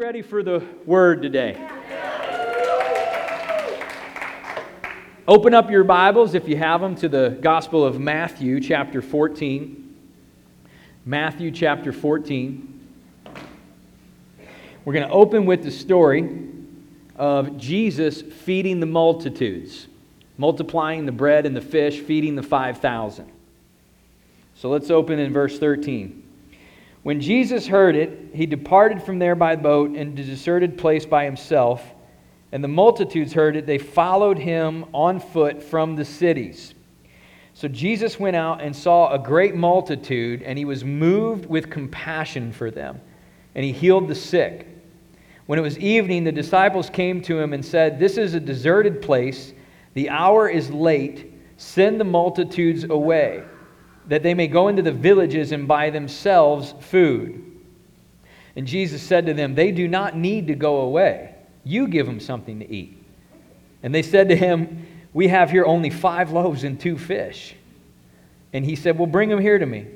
ready for the word today? Open up your Bibles, if you have them, to the Gospel of Matthew, chapter 14. Matthew, chapter 14. We're going to open with the story of Jesus feeding the multitudes, multiplying the bread and the fish, feeding the 5,000. So let's open in verse 13. When Jesus heard it, he departed from there by boat into a deserted place by himself. And the multitudes heard it. They followed him on foot from the cities. So Jesus went out and saw a great multitude, and he was moved with compassion for them. And he healed the sick. When it was evening, the disciples came to him and said, This is a deserted place. The hour is late. Send the multitudes away that they may go into the villages and buy themselves food. And Jesus said to them, They do not need to go away. You give them something to eat. And they said to him, We have here only five loaves and two fish. And he said, Well, bring them here to me.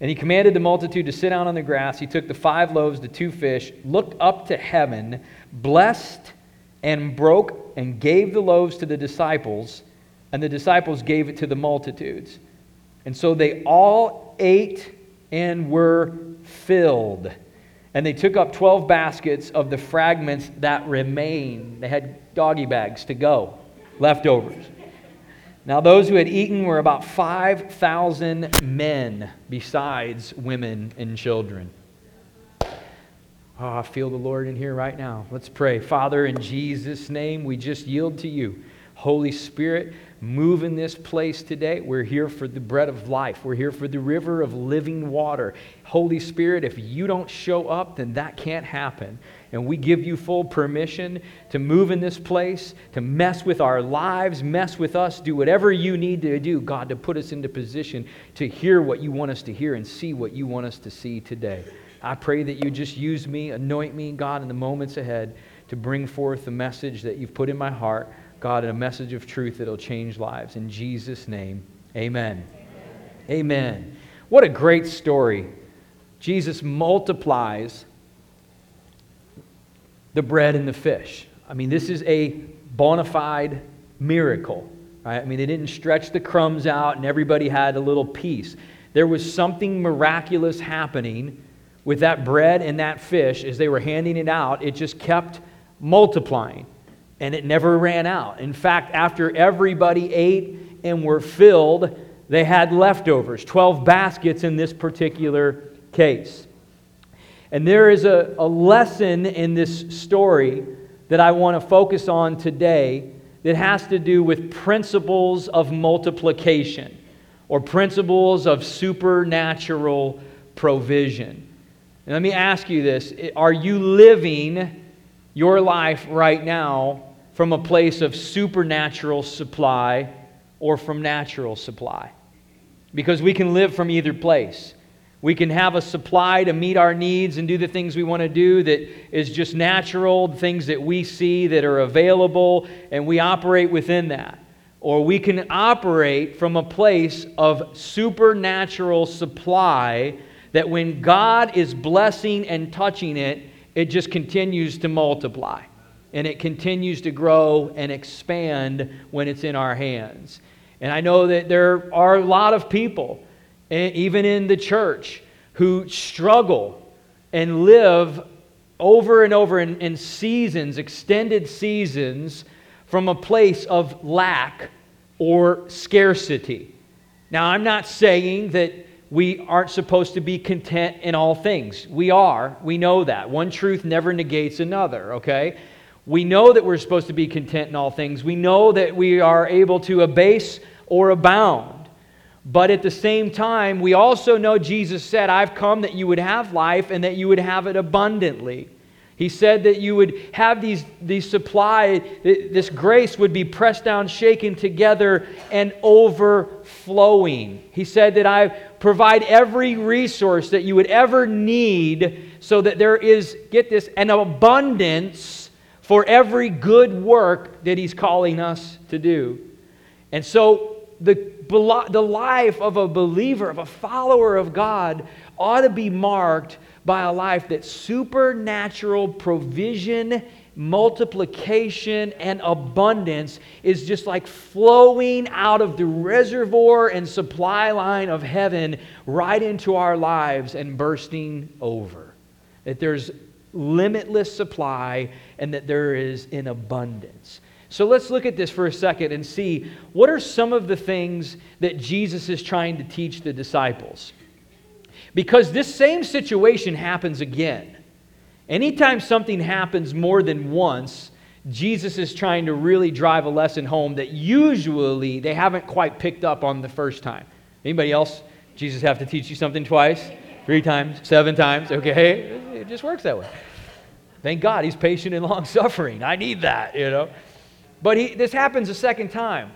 And he commanded the multitude to sit down on the grass. He took the five loaves, the two fish, looked up to heaven, blessed and broke, and gave the loaves to the disciples, and the disciples gave it to the multitudes. And so they all ate and were filled. And they took up 12 baskets of the fragments that remained. They had doggy bags to go, leftovers. Now, those who had eaten were about 5,000 men, besides women and children. Oh, I feel the Lord in here right now. Let's pray. Father, in Jesus' name, we just yield to you. Holy Spirit, move in this place today. We're here for the bread of life. We're here for the river of living water. Holy Spirit, if you don't show up, then that can't happen. And we give you full permission to move in this place, to mess with our lives, mess with us, do whatever you need to do, God, to put us into position to hear what you want us to hear and see what you want us to see today. I pray that you just use me, anoint me, God, in the moments ahead to bring forth the message that you've put in my heart. God, and a message of truth that'll change lives. In Jesus' name, amen. amen. Amen. What a great story. Jesus multiplies the bread and the fish. I mean, this is a bona fide miracle. Right? I mean, they didn't stretch the crumbs out and everybody had a little piece. There was something miraculous happening with that bread and that fish as they were handing it out. It just kept multiplying and it never ran out. In fact, after everybody ate and were filled, they had leftovers 12 baskets in this particular case. And there is a, a lesson in this story that I want to focus on today that has to do with principles of multiplication or principles of supernatural provision. And let me ask you this Are you living your life right now from a place of supernatural supply or from natural supply. Because we can live from either place. We can have a supply to meet our needs and do the things we want to do that is just natural, things that we see that are available, and we operate within that. Or we can operate from a place of supernatural supply that when God is blessing and touching it, it just continues to multiply. And it continues to grow and expand when it's in our hands. And I know that there are a lot of people, even in the church, who struggle and live over and over in, in seasons, extended seasons, from a place of lack or scarcity. Now, I'm not saying that we aren't supposed to be content in all things. We are. We know that. One truth never negates another, okay? We know that we're supposed to be content in all things. We know that we are able to abase or abound. But at the same time, we also know Jesus said, I've come that you would have life and that you would have it abundantly. He said that you would have these, these supply, this grace would be pressed down, shaken together, and overflowing. He said that I provide every resource that you would ever need so that there is, get this, an abundance for every good work that He's calling us to do. And so the, the life of a believer, of a follower of God, ought to be marked by a life that supernatural provision, multiplication, and abundance is just like flowing out of the reservoir and supply line of heaven right into our lives and bursting over. That there's limitless supply and that there is in abundance. So let's look at this for a second and see what are some of the things that Jesus is trying to teach the disciples. Because this same situation happens again. Anytime something happens more than once, Jesus is trying to really drive a lesson home that usually they haven't quite picked up on the first time. Anybody else? Jesus have to teach you something twice, three times, seven times, okay? It just works that way. Thank God he's patient and long suffering. I need that, you know. But he, this happens a second time.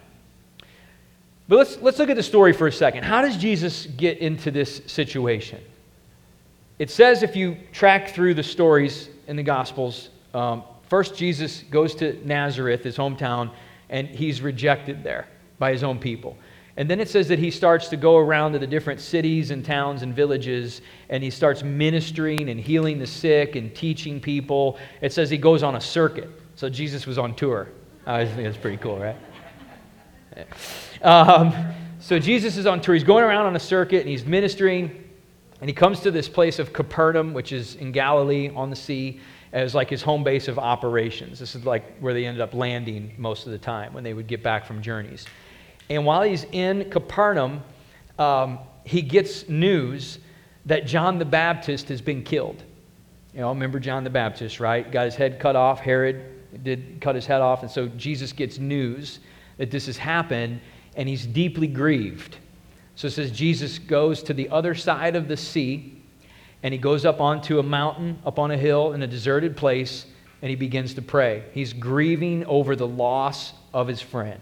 But let's, let's look at the story for a second. How does Jesus get into this situation? It says, if you track through the stories in the Gospels, um, first Jesus goes to Nazareth, his hometown, and he's rejected there by his own people. And then it says that he starts to go around to the different cities and towns and villages, and he starts ministering and healing the sick and teaching people. It says he goes on a circuit. So Jesus was on tour. I think that's pretty cool, right? Um, so Jesus is on tour. He's going around on a circuit and he's ministering. And he comes to this place of Capernaum, which is in Galilee on the sea, as like his home base of operations. This is like where they ended up landing most of the time when they would get back from journeys. And while he's in Capernaum, um, he gets news that John the Baptist has been killed. You know, remember John the Baptist, right? Got his head cut off. Herod did cut his head off. And so Jesus gets news that this has happened and he's deeply grieved. So it says Jesus goes to the other side of the sea and he goes up onto a mountain, up on a hill in a deserted place, and he begins to pray. He's grieving over the loss of his friend.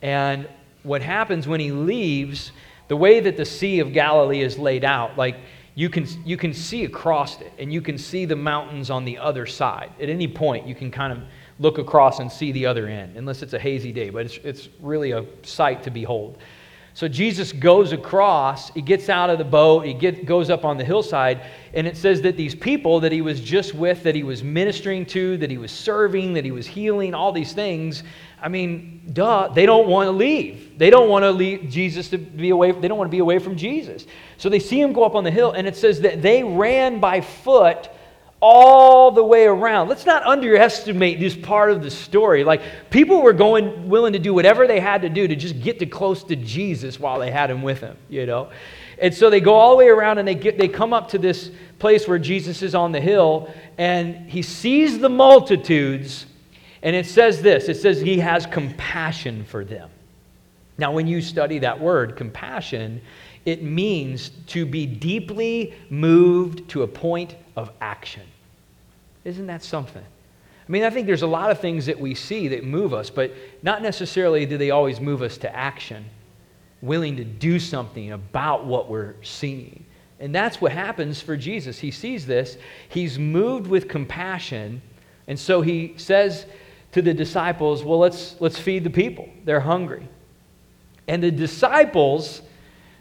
And what happens when he leaves, the way that the Sea of Galilee is laid out, like you can, you can see across it and you can see the mountains on the other side. At any point, you can kind of look across and see the other end, unless it's a hazy day, but it's, it's really a sight to behold. So Jesus goes across, he gets out of the boat, he get, goes up on the hillside, and it says that these people that he was just with, that he was ministering to, that he was serving, that he was healing, all these things, I mean, duh, they don't want to leave. They don't want to leave Jesus to be away, they don't want to be away from Jesus. So they see him go up on the hill, and it says that they ran by foot all the way around. Let's not underestimate this part of the story. Like, people were going, willing to do whatever they had to do to just get to close to Jesus while they had him with them, you know? And so they go all the way around and they, get, they come up to this place where Jesus is on the hill and he sees the multitudes. And it says this it says he has compassion for them. Now, when you study that word, compassion, it means to be deeply moved to a point of action. Isn't that something? I mean, I think there's a lot of things that we see that move us, but not necessarily do they always move us to action, willing to do something about what we're seeing. And that's what happens for Jesus. He sees this, he's moved with compassion, and so he says to the disciples, Well, let's, let's feed the people. They're hungry. And the disciples,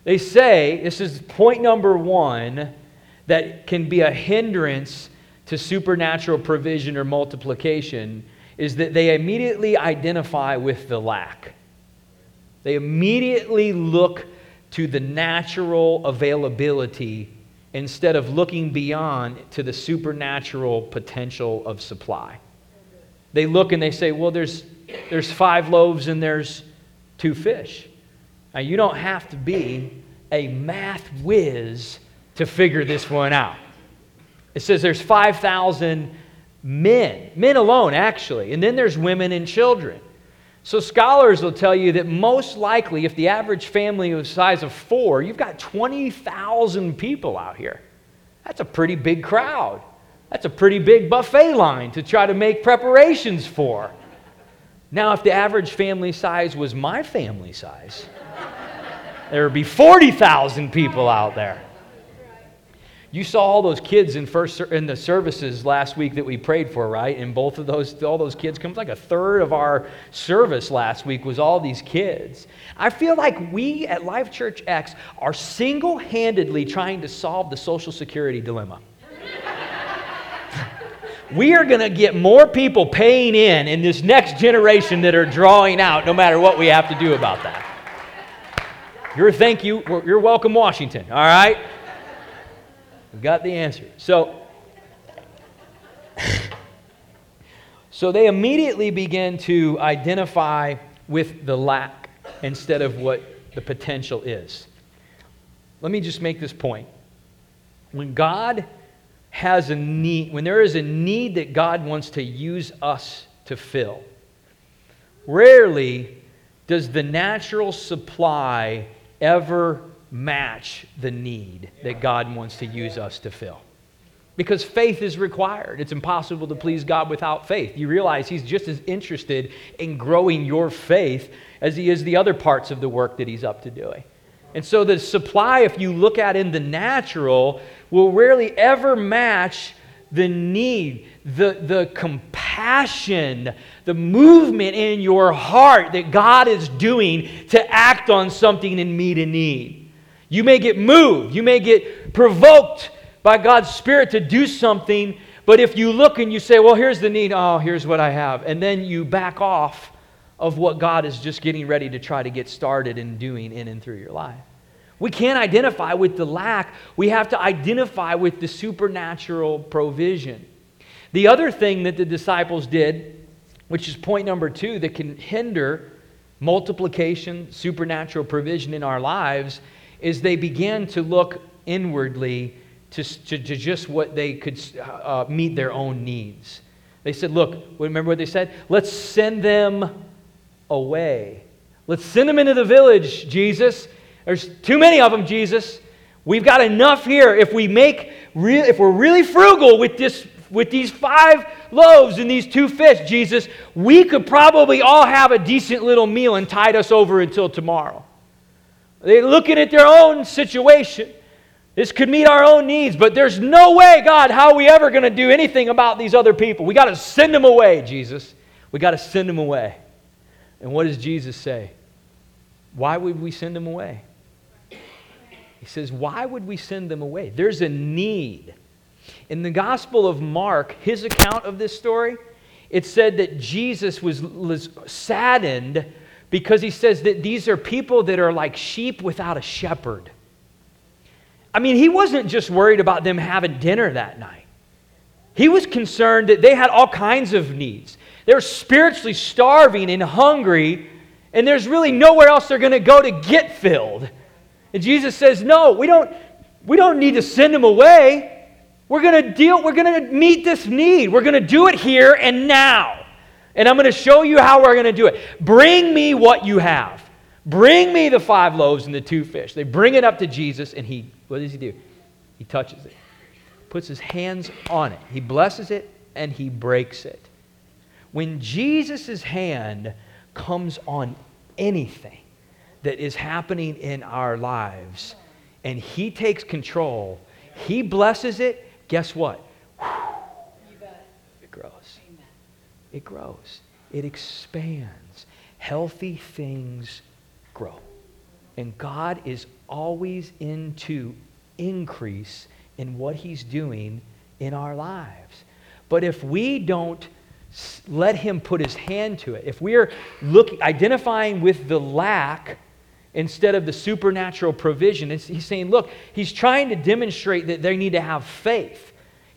they say, this is point number one, that can be a hindrance to supernatural provision or multiplication is that they immediately identify with the lack. They immediately look to the natural availability instead of looking beyond to the supernatural potential of supply. They look and they say, well, there's, there's five loaves and there's two fish. Now, you don't have to be a math whiz to figure this one out. It says there's 5,000 men, men alone, actually, and then there's women and children. So scholars will tell you that most likely, if the average family was size of four, you've got 20,000 people out here. That's a pretty big crowd. That's a pretty big buffet line to try to make preparations for. Now, if the average family size was my family size, there would be 40,000 people out there. You saw all those kids in first in the services last week that we prayed for, right? And both of those, all those kids comes like a third of our service last week was all these kids. I feel like we at Life Church X are single-handedly trying to solve the social security dilemma. We are going to get more people paying in in this next generation that are drawing out, no matter what we have to do about that. You're thank you. You're welcome, Washington. All right. We've got the answer. So, so they immediately begin to identify with the lack instead of what the potential is. Let me just make this point. When God has a need, when there is a need that God wants to use us to fill, rarely does the natural supply ever match the need that God wants to use us to fill. Because faith is required. It's impossible to please God without faith. You realize He's just as interested in growing your faith as He is the other parts of the work that He's up to doing. And so the supply, if you look at in the natural, will rarely ever match the need, the, the compassion, the movement in your heart that God is doing to act on something and meet a need. You may get moved, you may get provoked by God's Spirit to do something, but if you look and you say, Well, here's the need, oh, here's what I have, and then you back off of what God is just getting ready to try to get started in doing in and through your life. We can't identify with the lack. We have to identify with the supernatural provision. The other thing that the disciples did, which is point number two, that can hinder multiplication, supernatural provision in our lives, is they began to look inwardly to, to, to just what they could uh, meet their own needs. They said, Look, remember what they said? Let's send them away. Let's send them into the village, Jesus, there's too many of them, Jesus. We've got enough here. If we make real, if we're really frugal with this with these five loaves and these two fish, Jesus, we could probably all have a decent little meal and tide us over until tomorrow. They're looking at their own situation. This could meet our own needs, but there's no way, God, how are we ever going to do anything about these other people? We got to send them away, Jesus. We got to send them away. And what does Jesus say? Why would we send them away? He says, Why would we send them away? There's a need. In the Gospel of Mark, his account of this story, it said that Jesus was, was saddened because he says that these are people that are like sheep without a shepherd. I mean, he wasn't just worried about them having dinner that night. He was concerned that they had all kinds of needs. They're spiritually starving and hungry, and there's really nowhere else they're going to go to get filled. And Jesus says, No, we don't, we don't need to send them away. We're going to deal, we're going to meet this need. We're going to do it here and now. And I'm going to show you how we're going to do it. Bring me what you have. Bring me the five loaves and the two fish. They bring it up to Jesus, and he, what does he do? He touches it, puts his hands on it. He blesses it, and he breaks it. When Jesus' hand comes on anything, that is happening in our lives and He takes control, He blesses it, guess what? Grows. It grows. It expands. Healthy things grow. And God is always into increase in what He's doing in our lives. But if we don't let Him put His hand to it, if we are looking, identifying with the lack, instead of the supernatural provision. he's saying, look, he's trying to demonstrate that they need to have faith.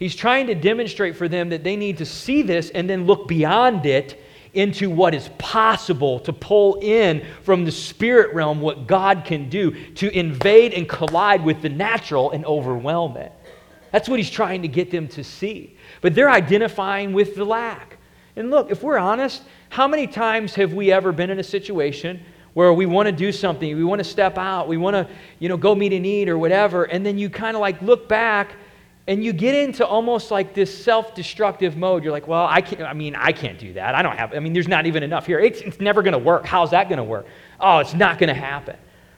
He's trying to demonstrate for them that they need to see this and then look beyond it into what is possible to pull in from the spirit realm what God can do to invade and collide with the natural and overwhelm it. That's what he's trying to get them to see. But they're identifying with the lack. And look, if we're honest, how many times have we ever been in a situation where we want to do something, we want to step out, we want to, you know, go meet a need or whatever, and then you kind of like look back and you get into almost like this self-destructive mode. You're like, well, I can't, I mean, I can't do that. I don't have, I mean, there's not even enough here. It's, it's never going to work. How's that going to work? Oh, it's not going to happen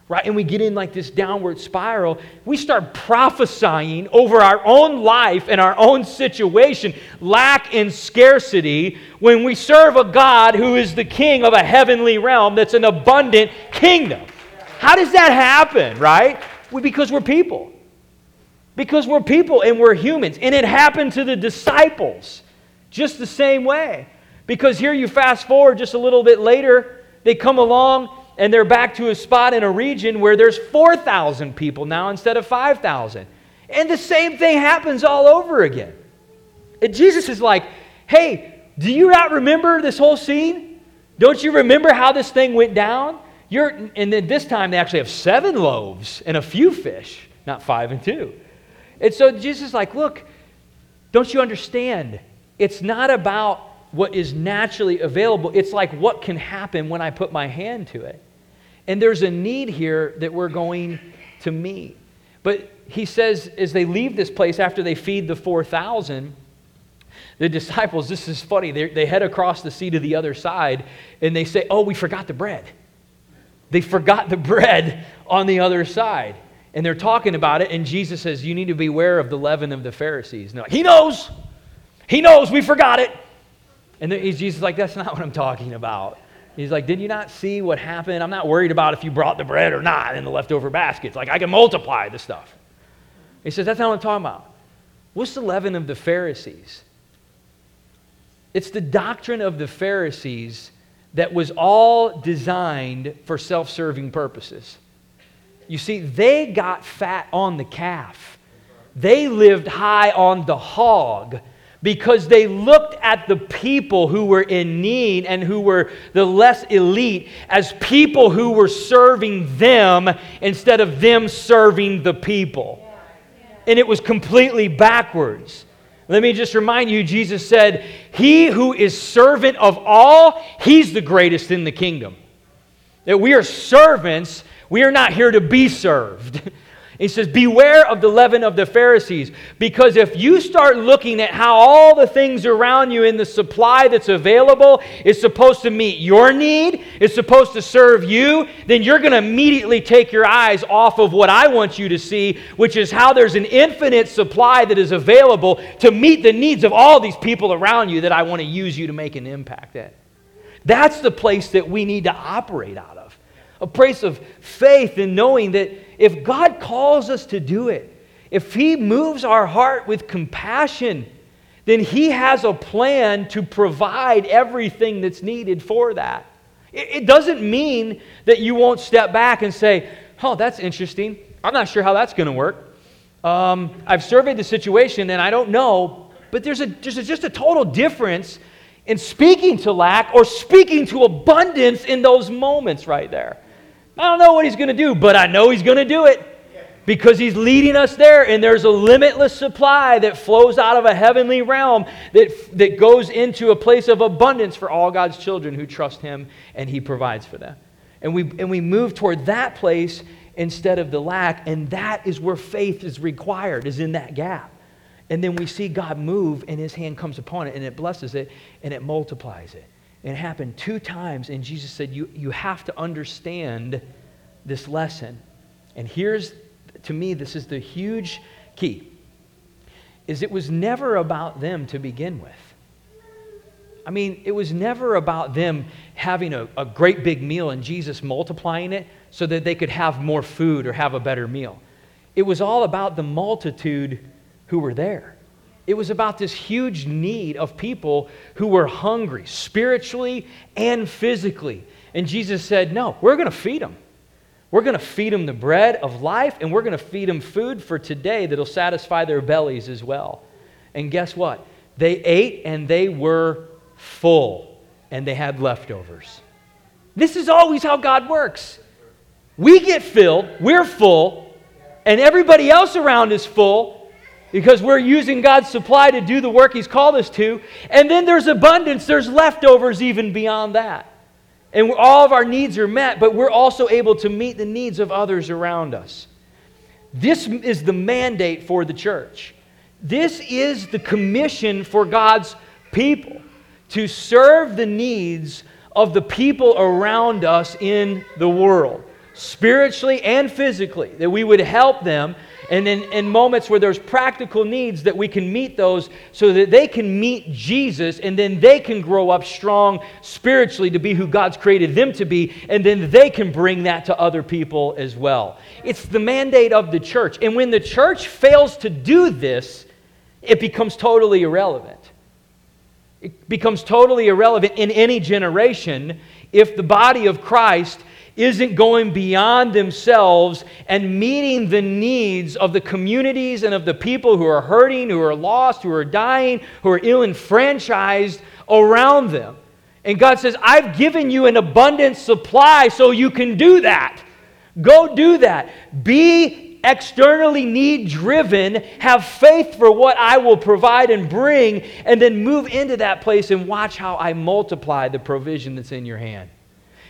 right? And we get in like this downward spiral. We start prophesying over our own life and our own situation, lack and scarcity, when we serve a God who is the king of a heavenly realm that's an abundant kingdom. How does that happen, right? Because we're people. Because we're people and we're humans. And it happened to the disciples. just the same way. Because here you fast forward just a little bit later, they come along and they're back to a spot in a region where there's 4,000 people now instead of 5,000. And the same thing happens all over again. And Jesus is like, hey, do you not remember this whole scene? Don't you remember how this thing went down? You're, and then this time they actually have seven loaves and a few fish, not five and two. And so Jesus is like, look, don't you understand? It's not about what is naturally available, it's like what can happen when I put my hand to it. And there's a need here that we're going to meet. But he says, as they leave this place after they feed the 4,000, the disciples, this is funny, they, they head across the sea to the other side and they say, Oh, we forgot the bread. They forgot the bread on the other side. And they're talking about it, and Jesus says, You need to beware of the leaven of the Pharisees. And like, He knows. He knows we forgot it. And Jesus is like, That's not what I'm talking about. He's like, Did you not see what happened? I'm not worried about if you brought the bread or not in the leftover baskets. Like, I can multiply the stuff. He says, That's not what I'm talking about. What's the leaven of the Pharisees? It's the doctrine of the Pharisees that was all designed for self serving purposes. You see, they got fat on the calf, they lived high on the hog because they looked at the people who were in need and who were the less elite as people who were serving them instead of them serving the people. And it was completely backwards. Let me just remind you, Jesus said, He who is servant of all, he's the greatest in the kingdom. That we are servants, we are not here to be served. He says, Beware of the leaven of the Pharisees. Because if you start looking at how all the things around you in the supply that's available is supposed to meet your need, is supposed to serve you, then you're going to immediately take your eyes off of what I want you to see, which is how there's an infinite supply that is available to meet the needs of all these people around you that I want to use you to make an impact at. That's the place that we need to operate out of. A place of faith in knowing that if God calls us to do it, if He moves our heart with compassion, then He has a plan to provide everything that's needed for that. It doesn't mean that you won't step back and say, Oh, that's interesting. I'm not sure how that's going to work. Um, I've surveyed the situation and I don't know, but there's, a, there's a, just a total difference in speaking to lack or speaking to abundance in those moments right there. I don't know what he's going to do, but I know he's going to do it. Because he's leading us there and there's a limitless supply that flows out of a heavenly realm that, that goes into a place of abundance for all god's children who trust him and he provides for them. And we, and we move toward that place instead of the lack and that is where faith is required is in that gap. And then we see god move and his hand comes upon it and it blesses it and it multiplies it it happened two times, and Jesus said, you, you have to understand this lesson. And here's, to me, this is the huge key, is it was never about them to begin with. I mean, it was never about them having a, a great big meal and Jesus multiplying it so that they could have more food or have a better meal. It was all about the multitude who were there. It was about this huge need of people who were hungry, spiritually and physically. And Jesus said, No, we're going to feed them. We're going to feed them the bread of life, and we're going to feed them food for today that'll satisfy their bellies as well. And guess what? They ate and they were full, and they had leftovers. This is always how God works. We get filled, we're full, and everybody else around is full, because we're using God's supply to do the work He's called us to. And then there's abundance, there's leftovers even beyond that. And all of our needs are met, but we're also able to meet the needs of others around us. This is the mandate for the church. This is the commission for God's people to serve the needs of the people around us in the world, spiritually and physically, that we would help them and in, in moments where there's practical needs that we can meet those so that they can meet jesus and then they can grow up strong spiritually to be who god's created them to be and then they can bring that to other people as well. It's the mandate of the church. And when the church fails to do this it becomes totally irrelevant. It becomes totally irrelevant in any generation if the body of Christ isn't going beyond themselves and meeting the needs of the communities and of the people who are hurting, who are lost, who are dying, who are ill enfranchised around them. And God says, I've given you an abundant supply so you can do that. Go do that. Be externally need driven, have faith for what I will provide and bring, and then move into that place and watch how I multiply the provision that's in your hand.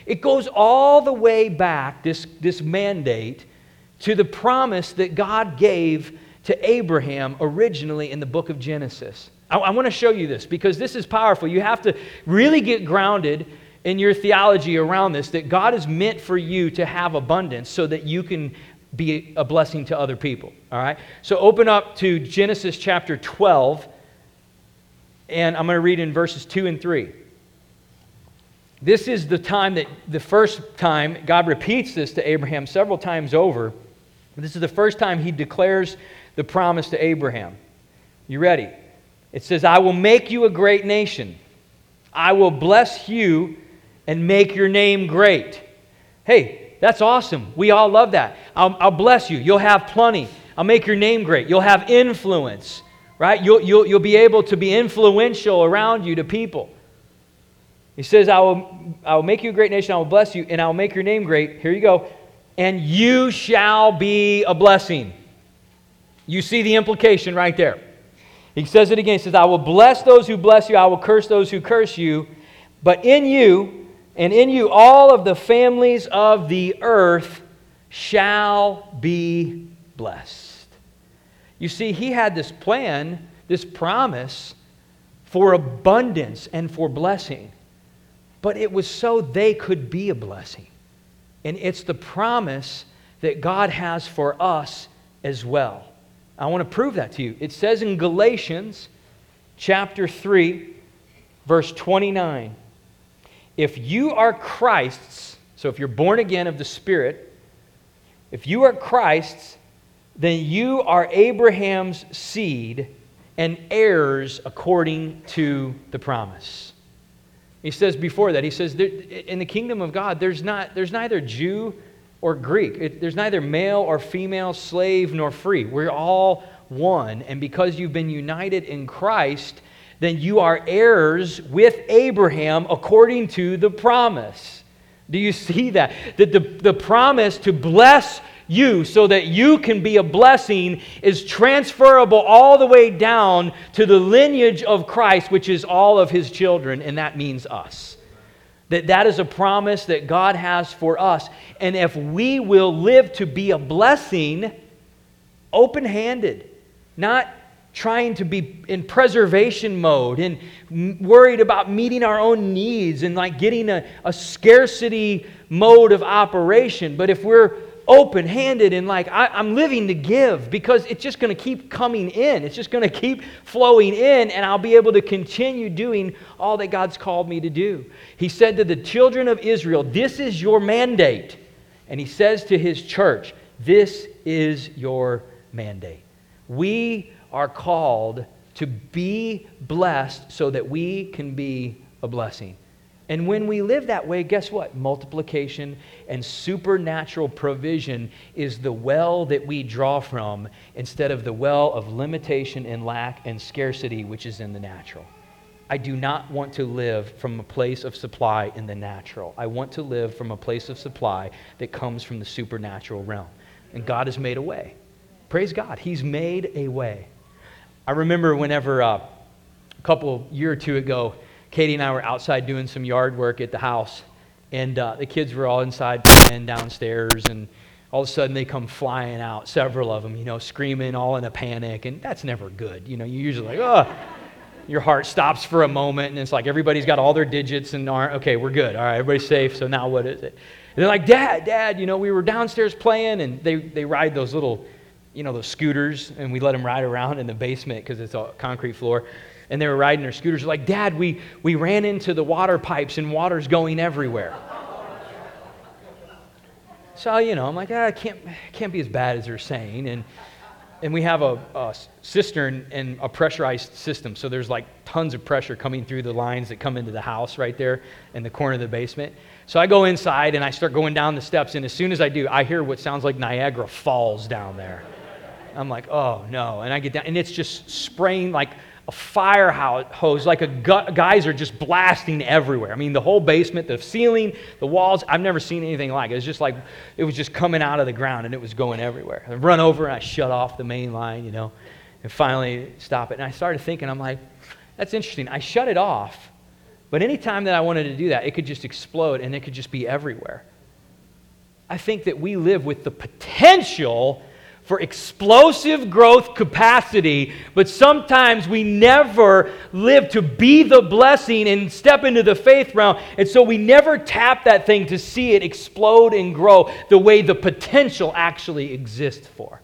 It goes all the way back, this, this mandate, to the promise that God gave to Abraham originally in the book of Genesis. I, I want to show you this because this is powerful. You have to really get grounded in your theology around this that God is meant for you to have abundance so that you can be a blessing to other people. All right? So open up to Genesis chapter 12, and I'm going to read in verses 2 and 3. This is the time that the first time God repeats this to Abraham several times over. This is the first time he declares the promise to Abraham. You ready? It says, I will make you a great nation. I will bless you and make your name great. Hey, that's awesome. We all love that. I'll, I'll bless you. You'll have plenty. I'll make your name great. You'll have influence, right? You'll, you'll, you'll be able to be influential around you to people. He says, I will, I will make you a great nation, I will bless you, and I will make your name great. Here you go. And you shall be a blessing. You see the implication right there. He says it again. He says, I will bless those who bless you, I will curse those who curse you. But in you, and in you, all of the families of the earth shall be blessed. You see, he had this plan, this promise for abundance and for blessing but it was so they could be a blessing. And it's the promise that God has for us as well. I want to prove that to you. It says in Galatians chapter 3, verse 29 if you are Christ's, so if you're born again of the Spirit, if you are Christ's, then you are Abraham's seed and heirs according to the promise. He says before that, he says, in the kingdom of God, there's, not, there's neither Jew or Greek. It, there's neither male or female, slave nor free. We're all one. And because you've been united in Christ, then you are heirs with Abraham according to the promise. Do you see that? That the, the promise to bless you so that you can be a blessing is transferable all the way down to the lineage of Christ, which is all of his children, and that means us. That that is a promise that God has for us. And if we will live to be a blessing, open handed, not trying to be in preservation mode and worried about meeting our own needs and like getting a, a scarcity mode of operation. But if we're open handed and like, I, am living to give because it's just going to keep coming in. It's just going to keep flowing in, and I'll be able to continue doing all that God's called me to do. He said to the children of Israel, This is your mandate. And he says to his church, This is your mandate. We are called to be blessed so that we can be a blessing. And when we live that way, guess what? Multiplication and supernatural provision is the well that we draw from instead of the well of limitation and lack and scarcity, which is in the natural. I do not want to live from a place of supply in the natural. I want to live from a place of supply that comes from the supernatural realm. And God has made a way. Praise God. He's made a way. I remember whenever uh, a couple year or two ago, Katie and I were outside doing some yard work at the house, and uh, the kids were all inside and downstairs, and all of a sudden they come flying out, several of them, you know, screaming, all in a panic, and that's never good. You know, you usually like, oh, your heart stops for a moment, and it's like everybody's got all their digits and are okay, we're good. All right, everybody's safe. So now what is it? And they're like, Dad, Dad, you know, we were downstairs playing, and they they ride those little, you know, those scooters, and we let them ride around in the basement because it's a concrete floor and they were riding their scooters. like, Dad, we, we ran into the water pipes and water's going everywhere. So, you know, I'm like, ah, it can't, can't be as bad as they're saying. And and we have a, a, cistern and a pressurized system. So there's like tons of pressure coming through the lines that come into the house right there in the corner of the basement. So I go inside and I start going down the steps. And as soon as I do, I hear what sounds like Niagara Falls down there. I'm like, oh no. And I get down, and it's just spraying like a fire hose, like a geyser just blasting everywhere. I mean, the whole basement, the ceiling, the walls, I've never seen anything like it. It was just like, it was just coming out of the ground and it was going everywhere. I run over and I shut off the main line, you know, and finally stop it. And I started thinking, I'm like, that's interesting. I shut it off, but anytime that I wanted to do that, it could just explode and it could just be everywhere. I think that we live with the potential for explosive growth capacity, but sometimes we never live to be the blessing and step into the faith realm. And so we never tap that thing to see it explode and grow the way the potential actually exists for.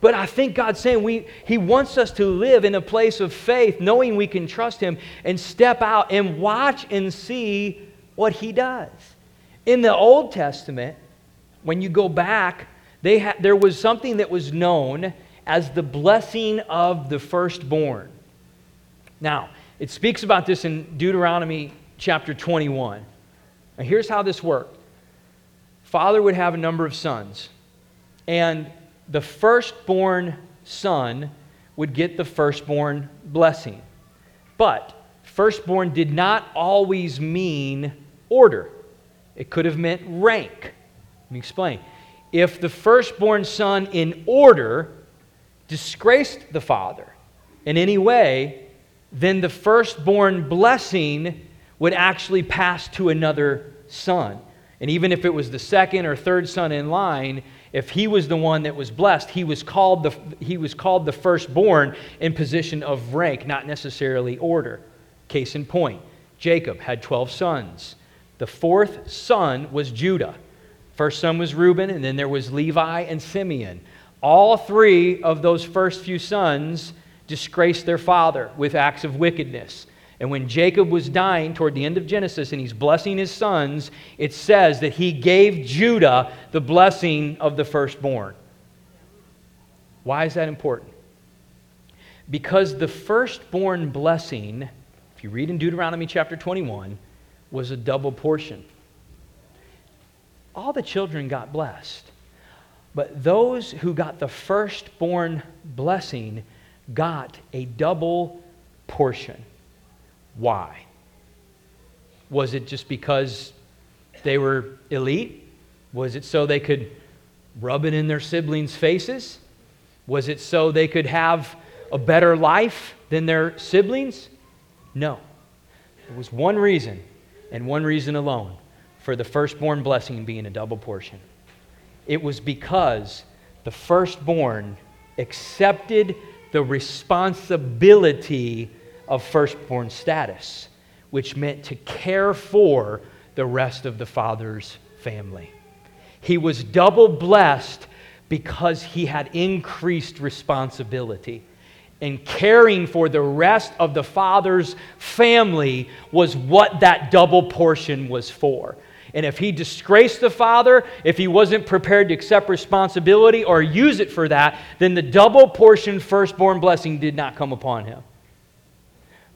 But I think God's saying we, He wants us to live in a place of faith, knowing we can trust Him and step out and watch and see what He does. In the Old Testament, when you go back, they ha- there was something that was known as the blessing of the firstborn. Now, it speaks about this in Deuteronomy chapter 21. Now, here's how this worked Father would have a number of sons, and the firstborn son would get the firstborn blessing. But firstborn did not always mean order, it could have meant rank. Let me explain if the firstborn son in order disgraced the father in any way, then the firstborn blessing would actually pass to another son. And even if it was the second or third son in line, if he was the one that was blessed, he was called the, he was called the firstborn in position of rank, not necessarily order. Case in point Jacob had 12 sons. The fourth son was Judah. First son was Reuben, and then there was Levi and Simeon. All three of those first few sons disgraced their father with acts of wickedness. And when Jacob was dying toward the end of Genesis and he's blessing his sons, it says that he gave Judah the blessing of the firstborn. Why is that important? Because the firstborn blessing, if you read in Deuteronomy chapter 21, was a double portion all the children got blessed. But those who got the firstborn blessing got a double portion. Why? Was it just because they were elite? Was it so they could rub it in their siblings' faces? Was it so they could have a better life than their siblings? No. There was one reason, and one reason alone for the firstborn blessing being a double portion. It was because the firstborn accepted the responsibility of firstborn status, which meant to care for the rest of the father's family. He was double blessed because he had increased responsibility. And caring for the rest of the father's family was what that double portion was for. And if he disgraced the father, if he wasn't prepared to accept responsibility or use it for that, then the double portion firstborn blessing did not come upon him.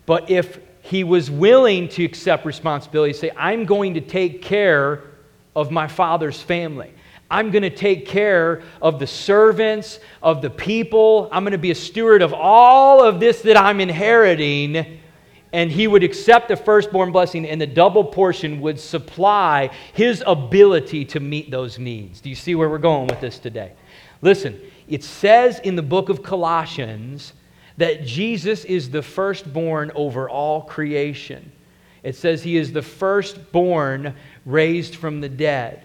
But if he was willing to accept responsibility, say, I'm going to take care of my father's family. I'm going to take care of the servants, of the people. I'm going to be a steward of all of this that I'm inheriting and he would accept the firstborn blessing, and the double portion would supply his ability to meet those needs. Do you see where we're going with this today? Listen, it says in the book of Colossians that Jesus is the firstborn over all creation. It says he is the firstborn raised from the dead.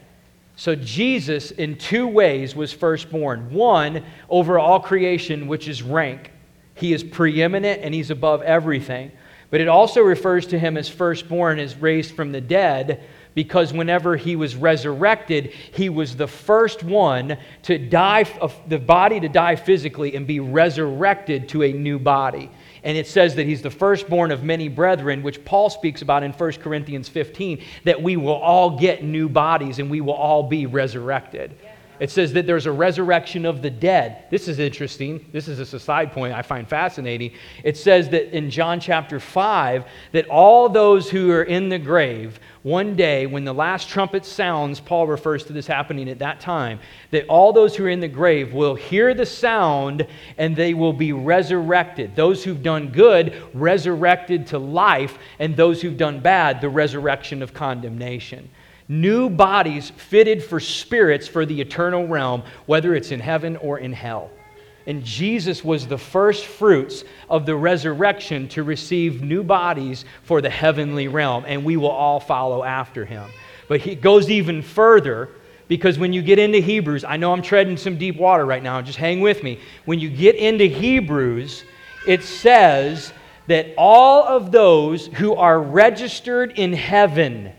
So Jesus, in two ways, was firstborn. One, over all creation, which is rank. He is preeminent and he's above everything. But it also refers to him as firstborn, as raised from the dead, because whenever he was resurrected, he was the first one to die, the body to die physically and be resurrected to a new body. And it says that he's the firstborn of many brethren, which Paul speaks about in 1 Corinthians 15, that we will all get new bodies and we will all be resurrected. It says that there's a resurrection of the dead. This is interesting. This is a side point I find fascinating. It says that in John chapter 5 that all those who are in the grave, one day when the last trumpet sounds, Paul refers to this happening at that time, that all those who are in the grave will hear the sound and they will be resurrected. Those who've done good, resurrected to life, and those who've done bad, the resurrection of condemnation new bodies fitted for spirits for the eternal realm, whether it's in heaven or in hell. And Jesus was the first fruits of the resurrection to receive new bodies for the heavenly realm, and we will all follow after him. But he goes even further because when you get into Hebrews, I know I'm treading some deep water right now, just hang with me. When you get into Hebrews, it says that all of those who are registered in heaven,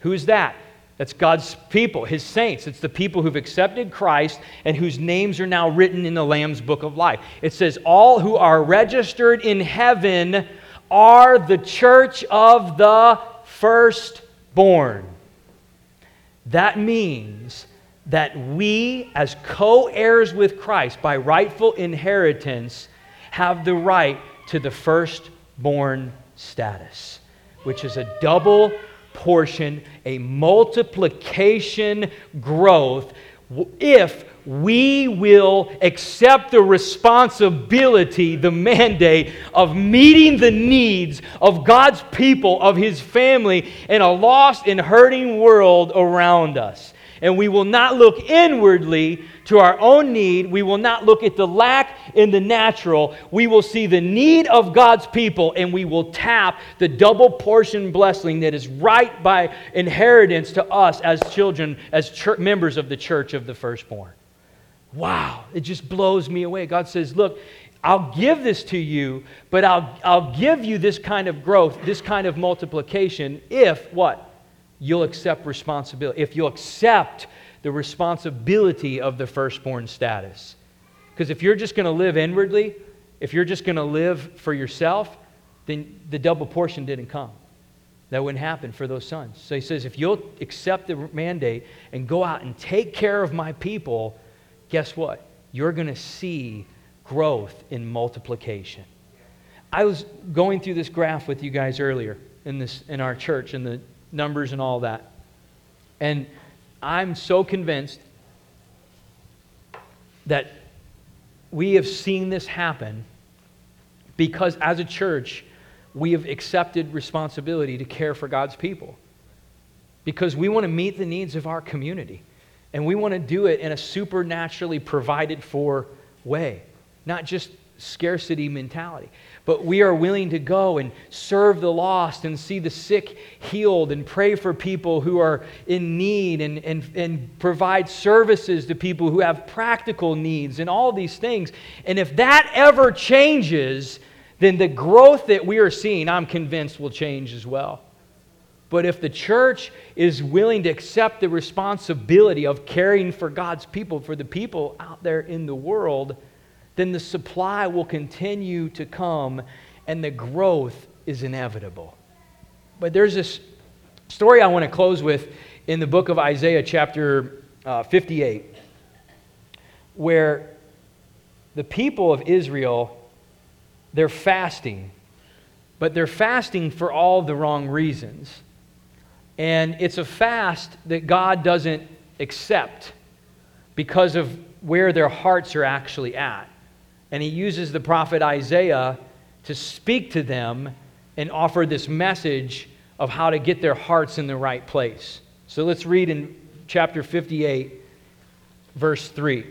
who's that? That's God's people, His saints. It's the people who've accepted Christ and whose names are now written in the Lamb's book of life. It says, All who are registered in heaven are the church of the firstborn. That means that we, as co heirs with Christ by rightful inheritance, have the right to the firstborn status, which is a double portion, a multiplication growth, if we will accept the responsibility, the mandate of meeting the needs of God's people, of His family, in a lost and hurting world around us. And we will not look inwardly to our own need. We will not look at the lack in the natural. We will see the need of God's people and we will tap the double portion blessing that is right by inheritance to us as children, as church, members of the church of the firstborn. Wow, it just blows me away. God says, Look, I'll give this to you, but I'll, I'll give you this kind of growth, this kind of multiplication, if what? You'll accept responsibility. If you'll accept the responsibility of the firstborn status. Because if you're just going to live inwardly, if you're just going to live for yourself, then the double portion didn't come. That wouldn't happen for those sons. So he says, if you'll accept the mandate and go out and take care of my people, guess what? You're going to see growth in multiplication. I was going through this graph with you guys earlier in, this, in our church in the numbers and all that. And I'm so convinced that we have seen this happen because as a church, we have accepted responsibility to care for God's people. Because we want to meet the needs of our community. And we want to do it in a supernaturally provided for way, not just scarcity mentality. But we are willing to go and serve the lost and see the sick healed and pray for people who are in need and, and, and provide services to people who have practical needs and all these things. And if that ever changes, then the growth that we are seeing, I'm convinced, will change as well. But if the church is willing to accept the responsibility of caring for God's people, for the people out there in the world, then the supply will continue to come and the growth is inevitable. But there's this story I want to close with in the book of Isaiah, chapter uh, 58, where the people of Israel they're fasting, but they're fasting for all the wrong reasons. And it's a fast that God doesn't accept because of where their hearts are actually at. And he uses the prophet Isaiah to speak to them and offer this message of how to get their hearts in the right place. So let's read in chapter 58, verse 3.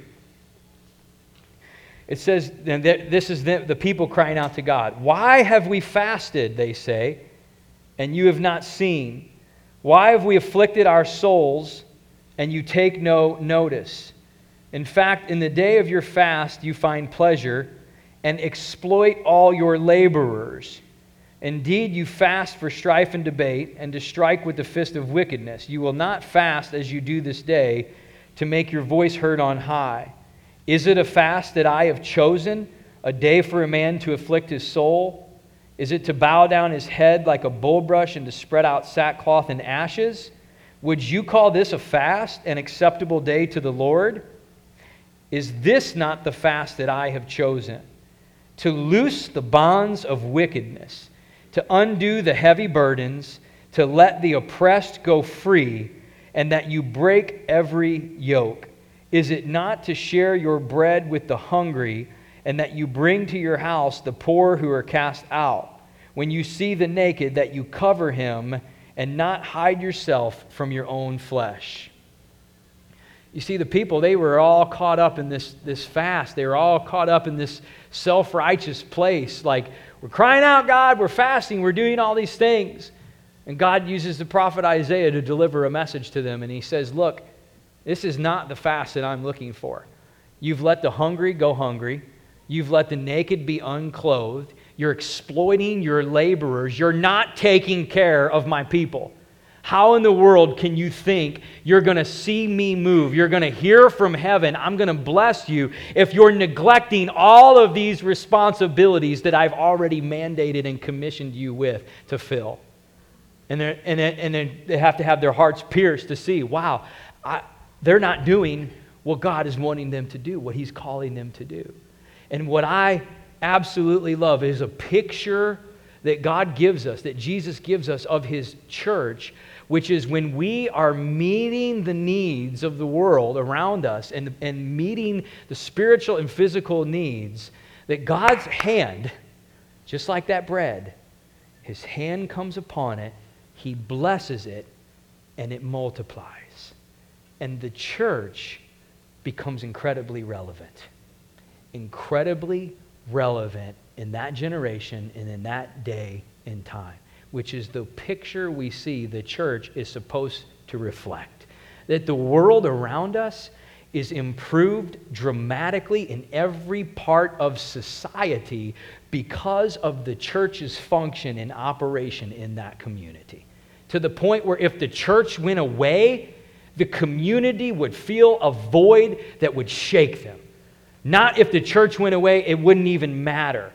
It says, and this is the, the people crying out to God. Why have we fasted, they say, and you have not seen? Why have we afflicted our souls, and you take no notice? In fact, in the day of your fast, you find pleasure and exploit all your laborers. Indeed, you fast for strife and debate, and to strike with the fist of wickedness. You will not fast as you do this day to make your voice heard on high. Is it a fast that I have chosen, a day for a man to afflict his soul? Is it to bow down his head like a bulrush and to spread out sackcloth and ashes? Would you call this a fast, an acceptable day to the Lord? Is this not the fast that I have chosen? To loose the bonds of wickedness, to undo the heavy burdens, to let the oppressed go free, and that you break every yoke. Is it not to share your bread with the hungry, and that you bring to your house the poor who are cast out? When you see the naked, that you cover him, and not hide yourself from your own flesh. You see, the people, they were all caught up in this, this fast. They were all caught up in this self righteous place. Like, we're crying out, God, we're fasting, we're doing all these things. And God uses the prophet Isaiah to deliver a message to them. And he says, Look, this is not the fast that I'm looking for. You've let the hungry go hungry, you've let the naked be unclothed, you're exploiting your laborers, you're not taking care of my people. How in the world can you think you're going to see me move? You're going to hear from heaven. I'm going to bless you if you're neglecting all of these responsibilities that I've already mandated and commissioned you with to fill. And, and, and they have to have their hearts pierced to see, wow, I, they're not doing what God is wanting them to do, what He's calling them to do. And what I absolutely love is a picture that God gives us, that Jesus gives us of His church which is when we are meeting the needs of the world around us and, and meeting the spiritual and physical needs, that God's hand, just like that bread, his hand comes upon it, he blesses it, and it multiplies. And the church becomes incredibly relevant. Incredibly relevant in that generation and in that day and time which is the picture we see the church is supposed to reflect. That the world around us is improved dramatically in every part of society because of the church's function and operation in that community. To the point where if the church went away, the community would feel a void that would shake them. Not if the church went away, it wouldn't even matter.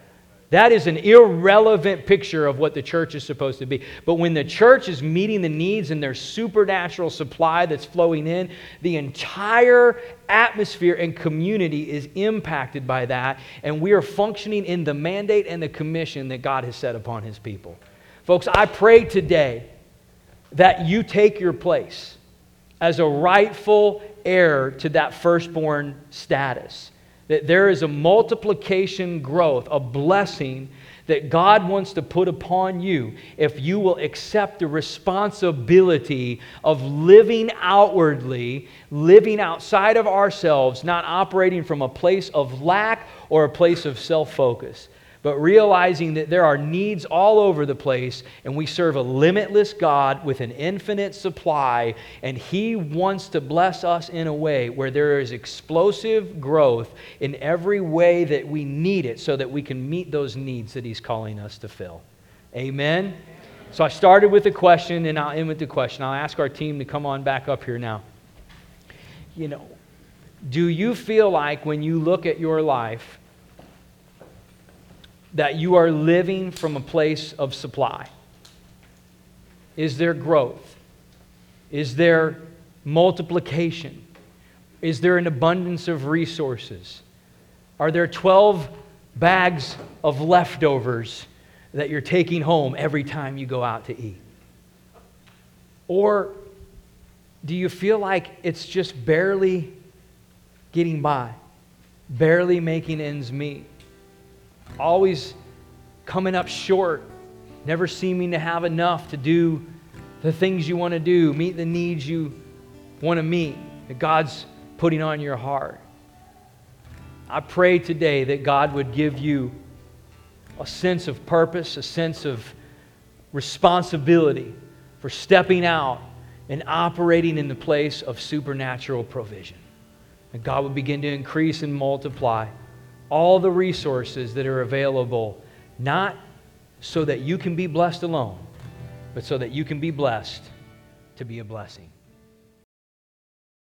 That is an irrelevant picture of what the church is supposed to be. But when the church is meeting the needs and there's supernatural supply that's flowing in, the entire atmosphere and community is impacted by that. And we are functioning in the mandate and the commission that God has set upon his people. Folks, I pray today that you take your place as a rightful heir to that firstborn status that there is a multiplication growth, a blessing that God wants to put upon you if you will accept the responsibility of living outwardly, living outside of ourselves, not operating from a place of lack or a place of self focus but realizing that there are needs all over the place, and we serve a limitless God with an infinite supply, and He wants to bless us in a way where there is explosive growth in every way that we need it so that we can meet those needs that He's calling us to fill. Amen? So I started with a question, and I'll end with the question. I'll ask our team to come on back up here now. You know, do you feel like when you look at your life, that you are living from a place of supply? Is there growth? Is there multiplication? Is there an abundance of resources? Are there 12 bags of leftovers that you're taking home every time you go out to eat? Or do you feel like it's just barely getting by, barely making ends meet? Always coming up short, never seeming to have enough to do the things you want to do, meet the needs you want to meet that God's putting on your heart. I pray today that God would give you a sense of purpose, a sense of responsibility for stepping out and operating in the place of supernatural provision. That God would begin to increase and multiply all the resources that are available, not so that you can be blessed alone, but so that you can be blessed to be a blessing.